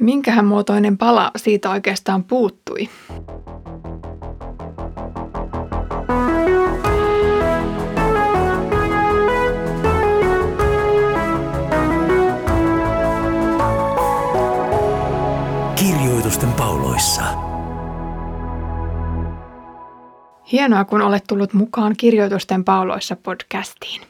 Minkähän muotoinen pala siitä oikeastaan puuttui? Kirjoitusten pauloissa. Hienoa, kun olet tullut mukaan Kirjoitusten pauloissa podcastiin.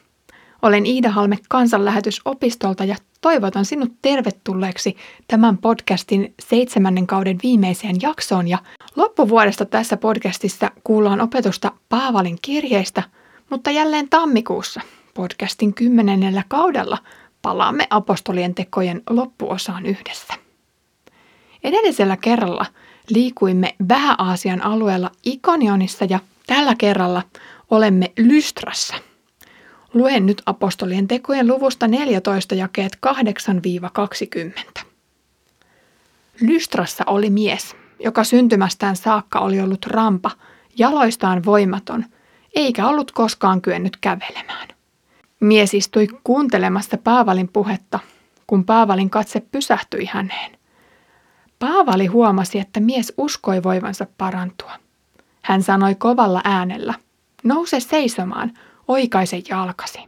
Olen Iida Halme kansanlähetysopistolta ja toivotan sinut tervetulleeksi tämän podcastin seitsemännen kauden viimeiseen jaksoon. Ja loppuvuodesta tässä podcastissa kuullaan opetusta Paavalin kirjeistä, mutta jälleen tammikuussa podcastin kymmenennellä kaudella palaamme apostolien tekojen loppuosaan yhdessä. Edellisellä kerralla liikuimme Vähä-Aasian alueella Ikonionissa ja tällä kerralla olemme Lystrassa – Luen nyt apostolien tekojen luvusta 14 jakeet 8-20. Lystrassa oli mies, joka syntymästään saakka oli ollut rampa, jaloistaan voimaton, eikä ollut koskaan kyennyt kävelemään. Mies istui kuuntelemassa Paavalin puhetta, kun Paavalin katse pysähtyi häneen. Paavali huomasi, että mies uskoi voivansa parantua. Hän sanoi kovalla äänellä, nouse seisomaan, oikaise jalkasi.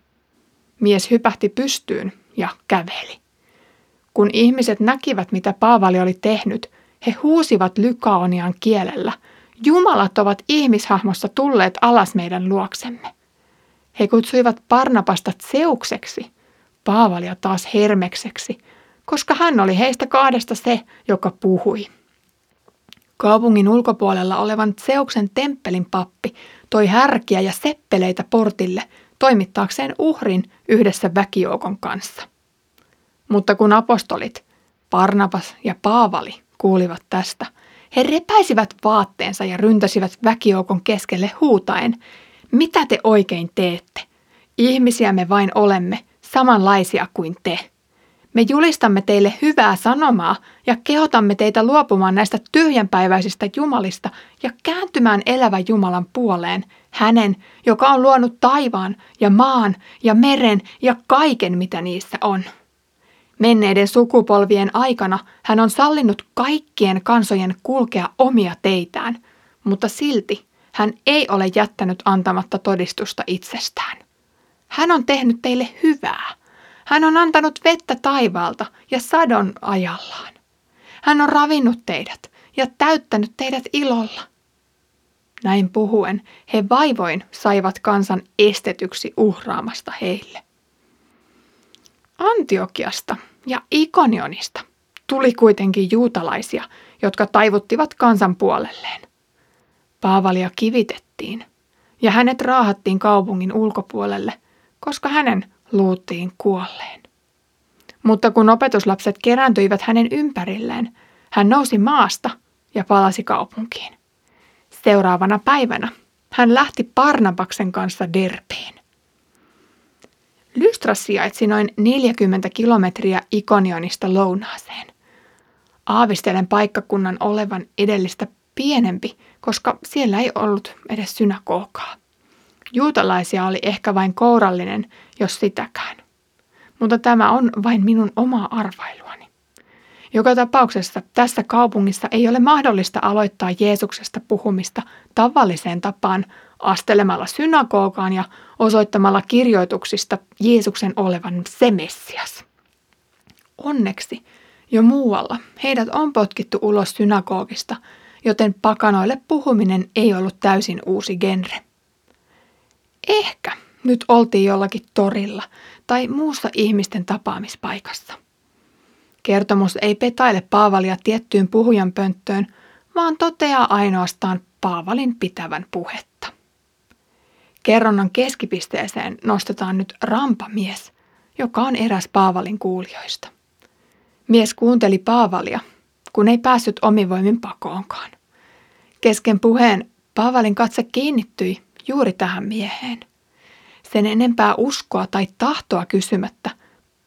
Mies hypähti pystyyn ja käveli. Kun ihmiset näkivät, mitä Paavali oli tehnyt, he huusivat Lykaonian kielellä, Jumalat ovat ihmishahmossa tulleet alas meidän luoksemme. He kutsuivat Parnapasta Zeukseksi, Paavalia taas Hermekseksi, koska hän oli heistä kahdesta se, joka puhui. Kaupungin ulkopuolella olevan Zeuksen temppelin pappi toi härkiä ja seppeleitä portille toimittaakseen uhrin yhdessä väkijoukon kanssa. Mutta kun apostolit, Parnabas ja Paavali kuulivat tästä, he repäisivät vaatteensa ja ryntäsivät väkijoukon keskelle huutaen, mitä te oikein teette? Ihmisiä me vain olemme, samanlaisia kuin te. Me julistamme teille hyvää sanomaa ja kehotamme teitä luopumaan näistä tyhjänpäiväisistä jumalista ja kääntymään elävän Jumalan puoleen, hänen, joka on luonut taivaan ja maan ja meren ja kaiken, mitä niissä on. Menneiden sukupolvien aikana hän on sallinut kaikkien kansojen kulkea omia teitään, mutta silti hän ei ole jättänyt antamatta todistusta itsestään. Hän on tehnyt teille hyvää – hän on antanut vettä taivaalta ja sadon ajallaan. Hän on ravinnut teidät ja täyttänyt teidät ilolla. Näin puhuen he vaivoin saivat kansan estetyksi uhraamasta heille. Antiokiasta ja Ikonionista tuli kuitenkin juutalaisia, jotka taivuttivat kansan puolelleen. Paavalia kivitettiin ja hänet raahattiin kaupungin ulkopuolelle, koska hänen luultiin kuolleen. Mutta kun opetuslapset kerääntyivät hänen ympärilleen, hän nousi maasta ja palasi kaupunkiin. Seuraavana päivänä hän lähti Parnabaksen kanssa Derpeen. Lystras sijaitsi noin 40 kilometriä Ikonionista lounaaseen. Aavistelen paikkakunnan olevan edellistä pienempi, koska siellä ei ollut edes synagogaa. Juutalaisia oli ehkä vain kourallinen, jos sitäkään. Mutta tämä on vain minun omaa arvailuani. Joka tapauksessa tässä kaupungissa ei ole mahdollista aloittaa Jeesuksesta puhumista tavalliseen tapaan astelemalla synagogaan ja osoittamalla kirjoituksista Jeesuksen olevan se Messias. Onneksi jo muualla heidät on potkittu ulos synagogista, joten pakanoille puhuminen ei ollut täysin uusi genre. Ehkä nyt oltiin jollakin torilla tai muussa ihmisten tapaamispaikassa. Kertomus ei petaile Paavalia tiettyyn puhujan pönttöön, vaan toteaa ainoastaan Paavalin pitävän puhetta. Kerronnan keskipisteeseen nostetaan nyt rampamies, joka on eräs Paavalin kuulijoista. Mies kuunteli Paavalia, kun ei päässyt omivoimin pakoonkaan. Kesken puheen Paavalin katse kiinnittyi juuri tähän mieheen. Sen enempää uskoa tai tahtoa kysymättä,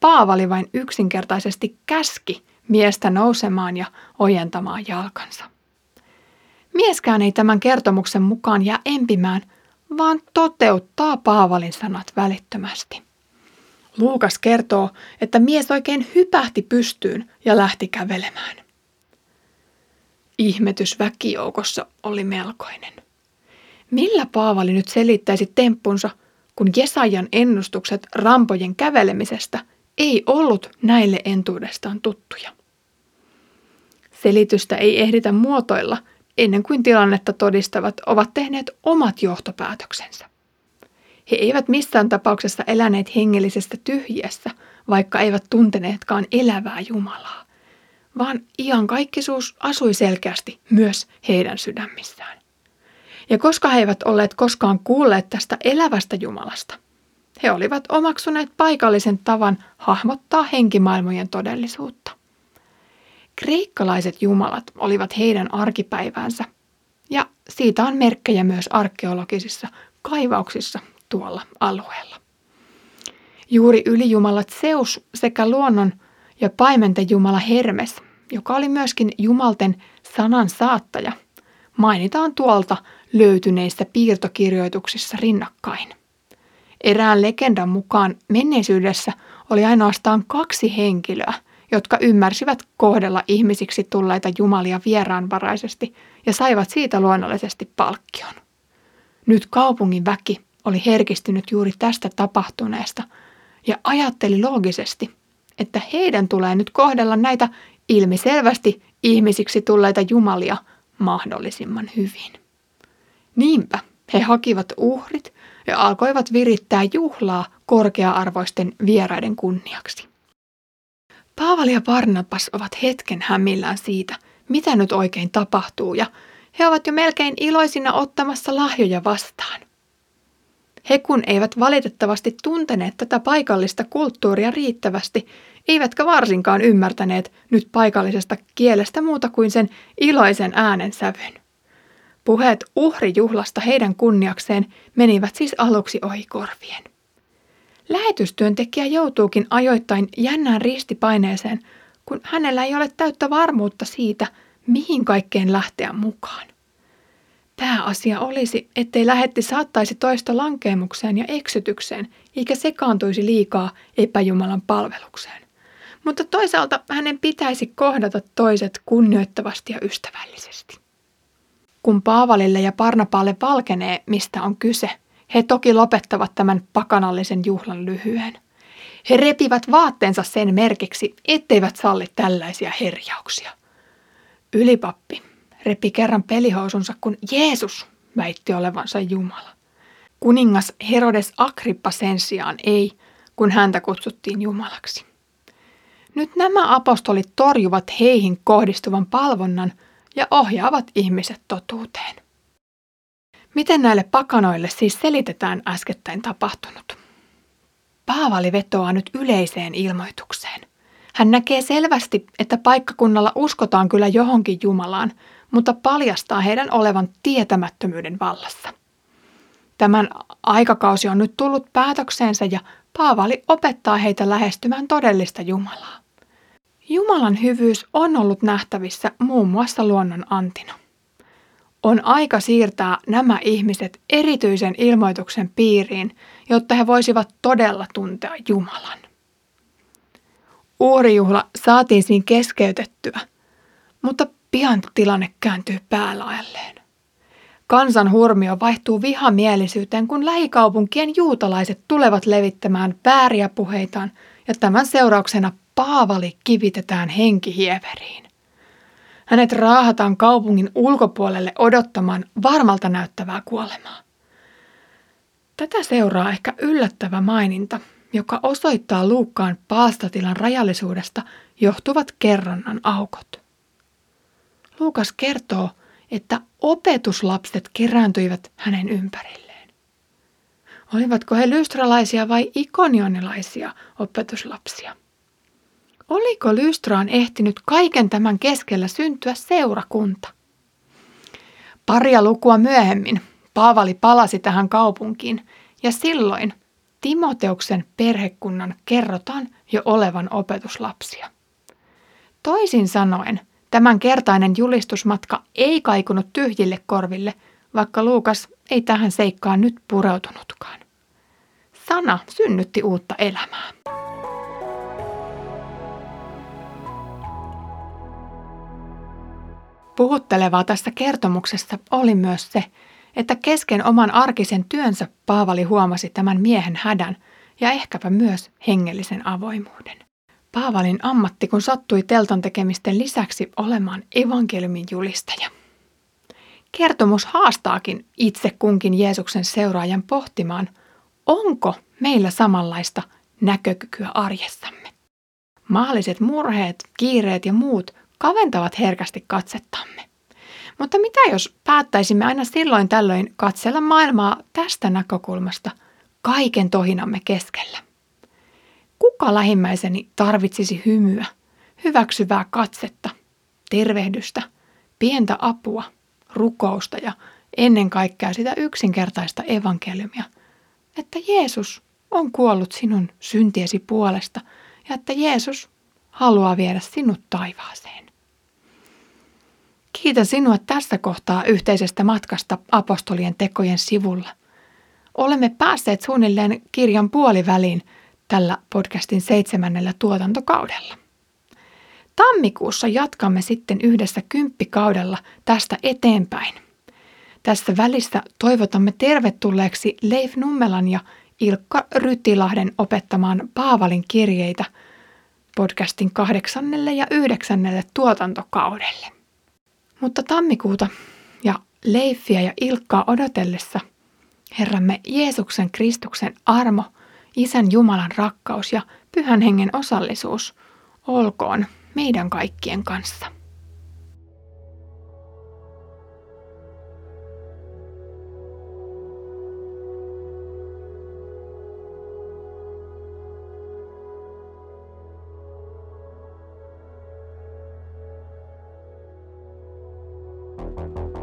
Paavali vain yksinkertaisesti käski miestä nousemaan ja ojentamaan jalkansa. Mieskään ei tämän kertomuksen mukaan jää empimään, vaan toteuttaa Paavalin sanat välittömästi. Luukas kertoo, että mies oikein hypähti pystyyn ja lähti kävelemään. Ihmetys väkijoukossa oli melkoinen. Millä Paavali nyt selittäisi temppunsa, kun Jesajan ennustukset rampojen kävelemisestä ei ollut näille entuudestaan tuttuja? Selitystä ei ehditä muotoilla ennen kuin tilannetta todistavat ovat tehneet omat johtopäätöksensä. He eivät missään tapauksessa eläneet hengellisestä tyhjiössä, vaikka eivät tunteneetkaan elävää Jumalaa, vaan iankaikkisuus asui selkeästi myös heidän sydämissään. Ja koska he eivät olleet koskaan kuulleet tästä elävästä Jumalasta, he olivat omaksuneet paikallisen tavan hahmottaa henkimaailmojen todellisuutta. Kreikkalaiset jumalat olivat heidän arkipäivänsä, ja siitä on merkkejä myös arkeologisissa kaivauksissa tuolla alueella. Juuri ylijumalat Zeus sekä luonnon ja paimenten jumala Hermes, joka oli myöskin jumalten sanan saattaja, mainitaan tuolta löytyneissä piirtokirjoituksissa rinnakkain. Erään legendan mukaan menneisyydessä oli ainoastaan kaksi henkilöä, jotka ymmärsivät kohdella ihmisiksi tulleita jumalia vieraanvaraisesti ja saivat siitä luonnollisesti palkkion. Nyt kaupungin väki oli herkistynyt juuri tästä tapahtuneesta ja ajatteli loogisesti, että heidän tulee nyt kohdella näitä ilmiselvästi ihmisiksi tulleita jumalia mahdollisimman hyvin. Niinpä he hakivat uhrit ja alkoivat virittää juhlaa korkea-arvoisten vieraiden kunniaksi. Paavali ja Barnabas ovat hetken hämillään siitä, mitä nyt oikein tapahtuu, ja he ovat jo melkein iloisina ottamassa lahjoja vastaan. He kun eivät valitettavasti tunteneet tätä paikallista kulttuuria riittävästi, eivätkä varsinkaan ymmärtäneet nyt paikallisesta kielestä muuta kuin sen iloisen äänen sävyn. Puheet uhrijuhlasta heidän kunniakseen menivät siis aluksi ohi korvien. Lähetystyöntekijä joutuukin ajoittain jännään ristipaineeseen, kun hänellä ei ole täyttä varmuutta siitä, mihin kaikkeen lähteä mukaan. Pääasia olisi, ettei lähetti saattaisi toista lankeemukseen ja eksytykseen, eikä sekaantuisi liikaa epäjumalan palvelukseen. Mutta toisaalta hänen pitäisi kohdata toiset kunnioittavasti ja ystävällisesti. Kun Paavalille ja Parnapaalle valkenee, mistä on kyse, he toki lopettavat tämän pakanallisen juhlan lyhyen. He repivät vaatteensa sen merkiksi, etteivät salli tällaisia herjauksia. Ylipappi repi kerran pelihousunsa, kun Jeesus väitti olevansa Jumala. Kuningas Herodes Agrippa sen sijaan ei, kun häntä kutsuttiin Jumalaksi. Nyt nämä apostolit torjuvat heihin kohdistuvan palvonnan ja ohjaavat ihmiset totuuteen. Miten näille pakanoille siis selitetään äskettäin tapahtunut? Paavali vetoaa nyt yleiseen ilmoitukseen. Hän näkee selvästi, että paikkakunnalla uskotaan kyllä johonkin Jumalaan, mutta paljastaa heidän olevan tietämättömyyden vallassa. Tämän aikakausi on nyt tullut päätökseensä ja Paavali opettaa heitä lähestymään todellista Jumalaa. Jumalan hyvyys on ollut nähtävissä muun muassa luonnon antina. On aika siirtää nämä ihmiset erityisen ilmoituksen piiriin, jotta he voisivat todella tuntea Jumalan. Uhrijuhla saatiin siinä keskeytettyä, mutta pian tilanne kääntyy päälaelleen. Kansan hurmio vaihtuu vihamielisyyteen, kun lähikaupunkien juutalaiset tulevat levittämään vääriä puheitaan ja tämän seurauksena Paavali kivitetään henkihieveriin. Hänet raahataan kaupungin ulkopuolelle odottamaan varmalta näyttävää kuolemaa. Tätä seuraa ehkä yllättävä maininta, joka osoittaa Luukkaan paastatilan rajallisuudesta johtuvat kerronnan aukot. Luukas kertoo, että opetuslapset kerääntyivät hänen ympärilleen. Olivatko he lystralaisia vai ikonionilaisia opetuslapsia? Oliko Lystraan ehtinyt kaiken tämän keskellä syntyä seurakunta? Paria lukua myöhemmin Paavali palasi tähän kaupunkiin ja silloin Timoteuksen perhekunnan kerrotaan jo olevan opetuslapsia. Toisin sanoen, tämän kertainen julistusmatka ei kaikunut tyhjille korville, vaikka Luukas ei tähän seikkaan nyt pureutunutkaan. Sana synnytti uutta elämää. Puhuttelevaa tässä kertomuksessa oli myös se, että kesken oman arkisen työnsä Paavali huomasi tämän miehen hädän ja ehkäpä myös hengellisen avoimuuden. Paavalin ammatti kun sattui telton tekemisten lisäksi olemaan evankeliumin julistaja. Kertomus haastaakin itse kunkin Jeesuksen seuraajan pohtimaan, onko meillä samanlaista näkökykyä arjessamme. Maalliset murheet, kiireet ja muut kaventavat herkästi katsettamme. Mutta mitä jos päättäisimme aina silloin tällöin katsella maailmaa tästä näkökulmasta kaiken tohinamme keskellä? Kuka lähimmäiseni tarvitsisi hymyä, hyväksyvää katsetta, tervehdystä, pientä apua, rukousta ja ennen kaikkea sitä yksinkertaista evankeliumia, että Jeesus on kuollut sinun syntiesi puolesta ja että Jeesus haluaa viedä sinut taivaaseen. Kiitän sinua tässä kohtaa yhteisestä matkasta apostolien tekojen sivulla. Olemme päässeet suunnilleen kirjan puoliväliin tällä podcastin seitsemännellä tuotantokaudella. Tammikuussa jatkamme sitten yhdessä kymppikaudella tästä eteenpäin. Tässä välissä toivotamme tervetulleeksi Leif Nummelan ja Ilkka Rytilahden opettamaan Paavalin kirjeitä podcastin kahdeksannelle ja yhdeksännelle tuotantokaudelle. Mutta tammikuuta ja Leiffiä ja Ilkkaa odotellessa Herramme Jeesuksen Kristuksen armo, Isän Jumalan rakkaus ja Pyhän Hengen osallisuus olkoon meidän kaikkien kanssa. you